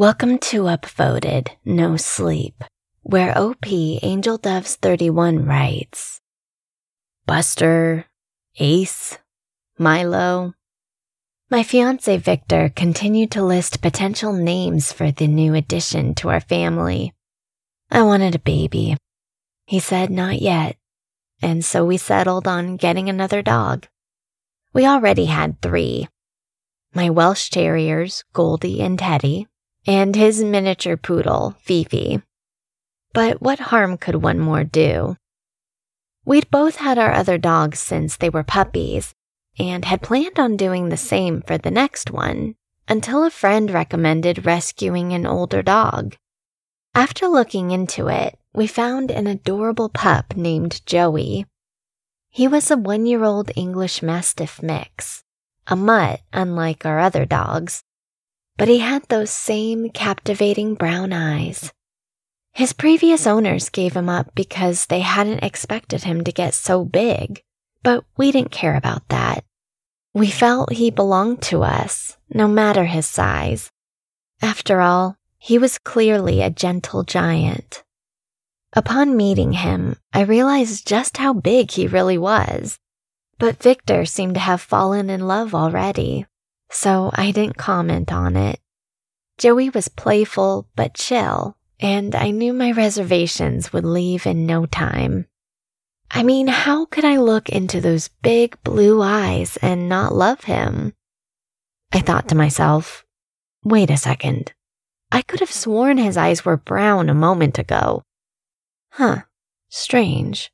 Welcome to Upvoted No Sleep, where OP Angel Doves 31 writes Buster, Ace, Milo. My fiance Victor continued to list potential names for the new addition to our family. I wanted a baby. He said not yet, and so we settled on getting another dog. We already had three my Welsh Terriers, Goldie and Teddy, and his miniature poodle, Fifi. But what harm could one more do? We'd both had our other dogs since they were puppies and had planned on doing the same for the next one until a friend recommended rescuing an older dog. After looking into it, we found an adorable pup named Joey. He was a one year old English Mastiff mix, a mutt unlike our other dogs, but he had those same captivating brown eyes. His previous owners gave him up because they hadn't expected him to get so big, but we didn't care about that. We felt he belonged to us, no matter his size. After all, he was clearly a gentle giant. Upon meeting him, I realized just how big he really was. But Victor seemed to have fallen in love already, so I didn't comment on it. Joey was playful but chill, and I knew my reservations would leave in no time. I mean, how could I look into those big blue eyes and not love him? I thought to myself, wait a second. I could have sworn his eyes were brown a moment ago. Huh, strange.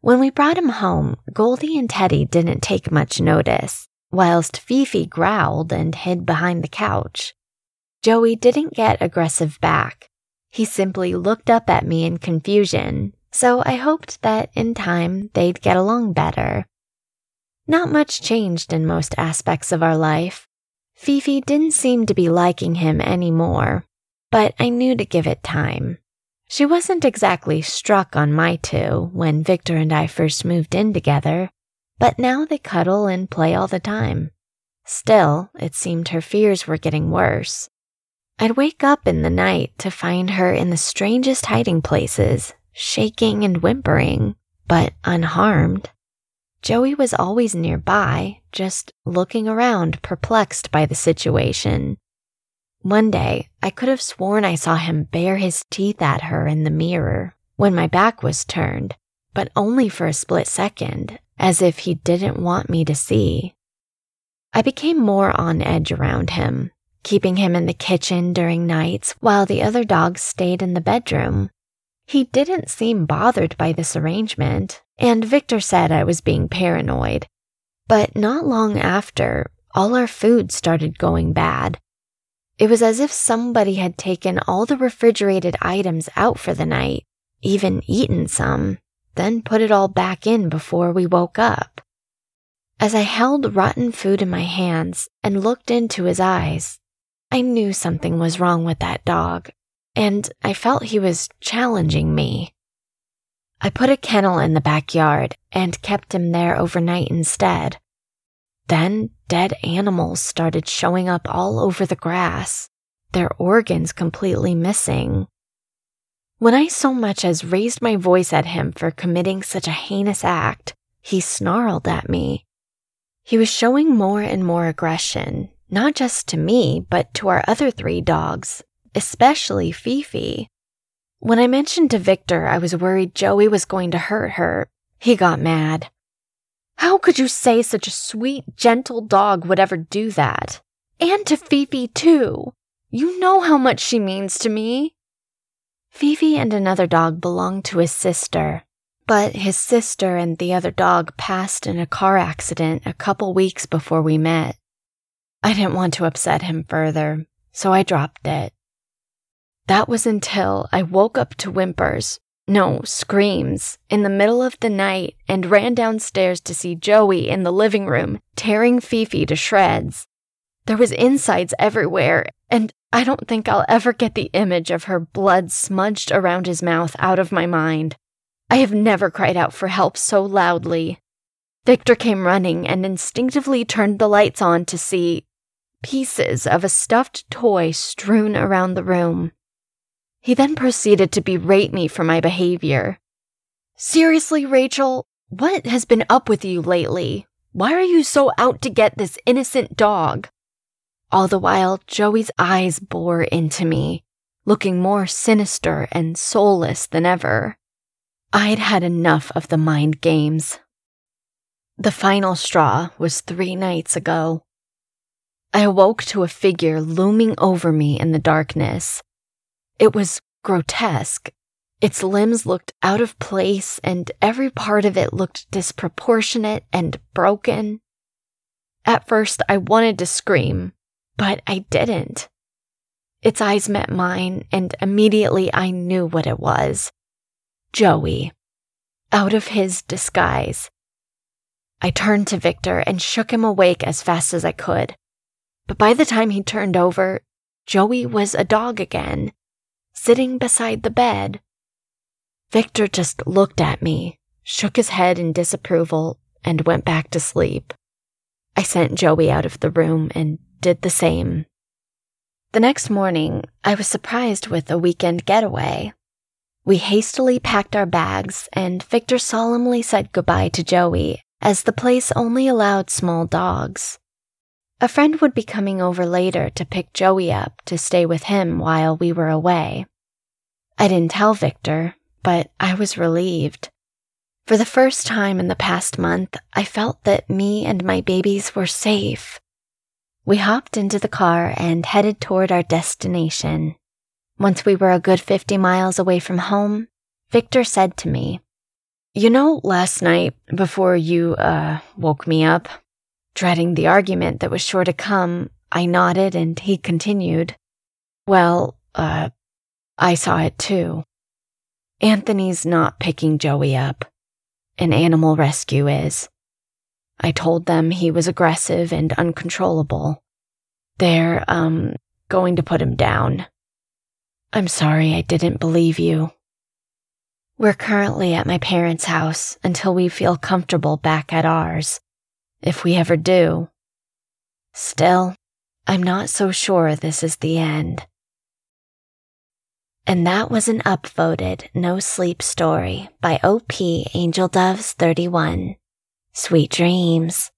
When we brought him home, Goldie and Teddy didn't take much notice, whilst Fifi growled and hid behind the couch. Joey didn't get aggressive back. He simply looked up at me in confusion, so I hoped that in time they'd get along better. Not much changed in most aspects of our life. Fifi didn't seem to be liking him anymore, but I knew to give it time. She wasn't exactly struck on my two when Victor and I first moved in together, but now they cuddle and play all the time. Still, it seemed her fears were getting worse. I'd wake up in the night to find her in the strangest hiding places, shaking and whimpering, but unharmed. Joey was always nearby, just looking around, perplexed by the situation. One day, I could have sworn I saw him bare his teeth at her in the mirror when my back was turned, but only for a split second, as if he didn't want me to see. I became more on edge around him, keeping him in the kitchen during nights while the other dogs stayed in the bedroom. He didn't seem bothered by this arrangement, and Victor said I was being paranoid. But not long after, all our food started going bad. It was as if somebody had taken all the refrigerated items out for the night, even eaten some, then put it all back in before we woke up. As I held rotten food in my hands and looked into his eyes, I knew something was wrong with that dog and I felt he was challenging me. I put a kennel in the backyard and kept him there overnight instead. Then dead animals started showing up all over the grass, their organs completely missing. When I so much as raised my voice at him for committing such a heinous act, he snarled at me. He was showing more and more aggression, not just to me, but to our other three dogs, especially Fifi. When I mentioned to Victor I was worried Joey was going to hurt her, he got mad. How could you say such a sweet, gentle dog would ever do that? And to Fifi, too. You know how much she means to me. Fifi and another dog belonged to his sister, but his sister and the other dog passed in a car accident a couple weeks before we met. I didn't want to upset him further, so I dropped it. That was until I woke up to whimpers, no, screams, in the middle of the night and ran downstairs to see Joey in the living room tearing Fifi to shreds. There was insides everywhere, and I don't think I'll ever get the image of her blood smudged around his mouth out of my mind. I have never cried out for help so loudly. Victor came running and instinctively turned the lights on to see pieces of a stuffed toy strewn around the room. He then proceeded to berate me for my behavior. Seriously, Rachel, what has been up with you lately? Why are you so out to get this innocent dog? All the while, Joey's eyes bore into me, looking more sinister and soulless than ever. I'd had enough of the mind games. The final straw was three nights ago. I awoke to a figure looming over me in the darkness. It was grotesque. Its limbs looked out of place, and every part of it looked disproportionate and broken. At first, I wanted to scream, but I didn't. Its eyes met mine, and immediately I knew what it was Joey, out of his disguise. I turned to Victor and shook him awake as fast as I could. But by the time he turned over, Joey was a dog again, sitting beside the bed. Victor just looked at me, shook his head in disapproval, and went back to sleep. I sent Joey out of the room and did the same. The next morning, I was surprised with a weekend getaway. We hastily packed our bags, and Victor solemnly said goodbye to Joey, as the place only allowed small dogs. A friend would be coming over later to pick Joey up to stay with him while we were away. I didn't tell Victor, but I was relieved. For the first time in the past month, I felt that me and my babies were safe. We hopped into the car and headed toward our destination. Once we were a good 50 miles away from home, Victor said to me, You know, last night, before you, uh, woke me up, dreading the argument that was sure to come, I nodded and he continued, Well, uh, I saw it too. Anthony's not picking Joey up. An animal rescue is. I told them he was aggressive and uncontrollable. They're, um, going to put him down. I'm sorry I didn't believe you. We're currently at my parents' house until we feel comfortable back at ours, if we ever do. Still, I'm not so sure this is the end. And that was an upvoted no sleep story by OP Angel Doves 31. Sweet dreams.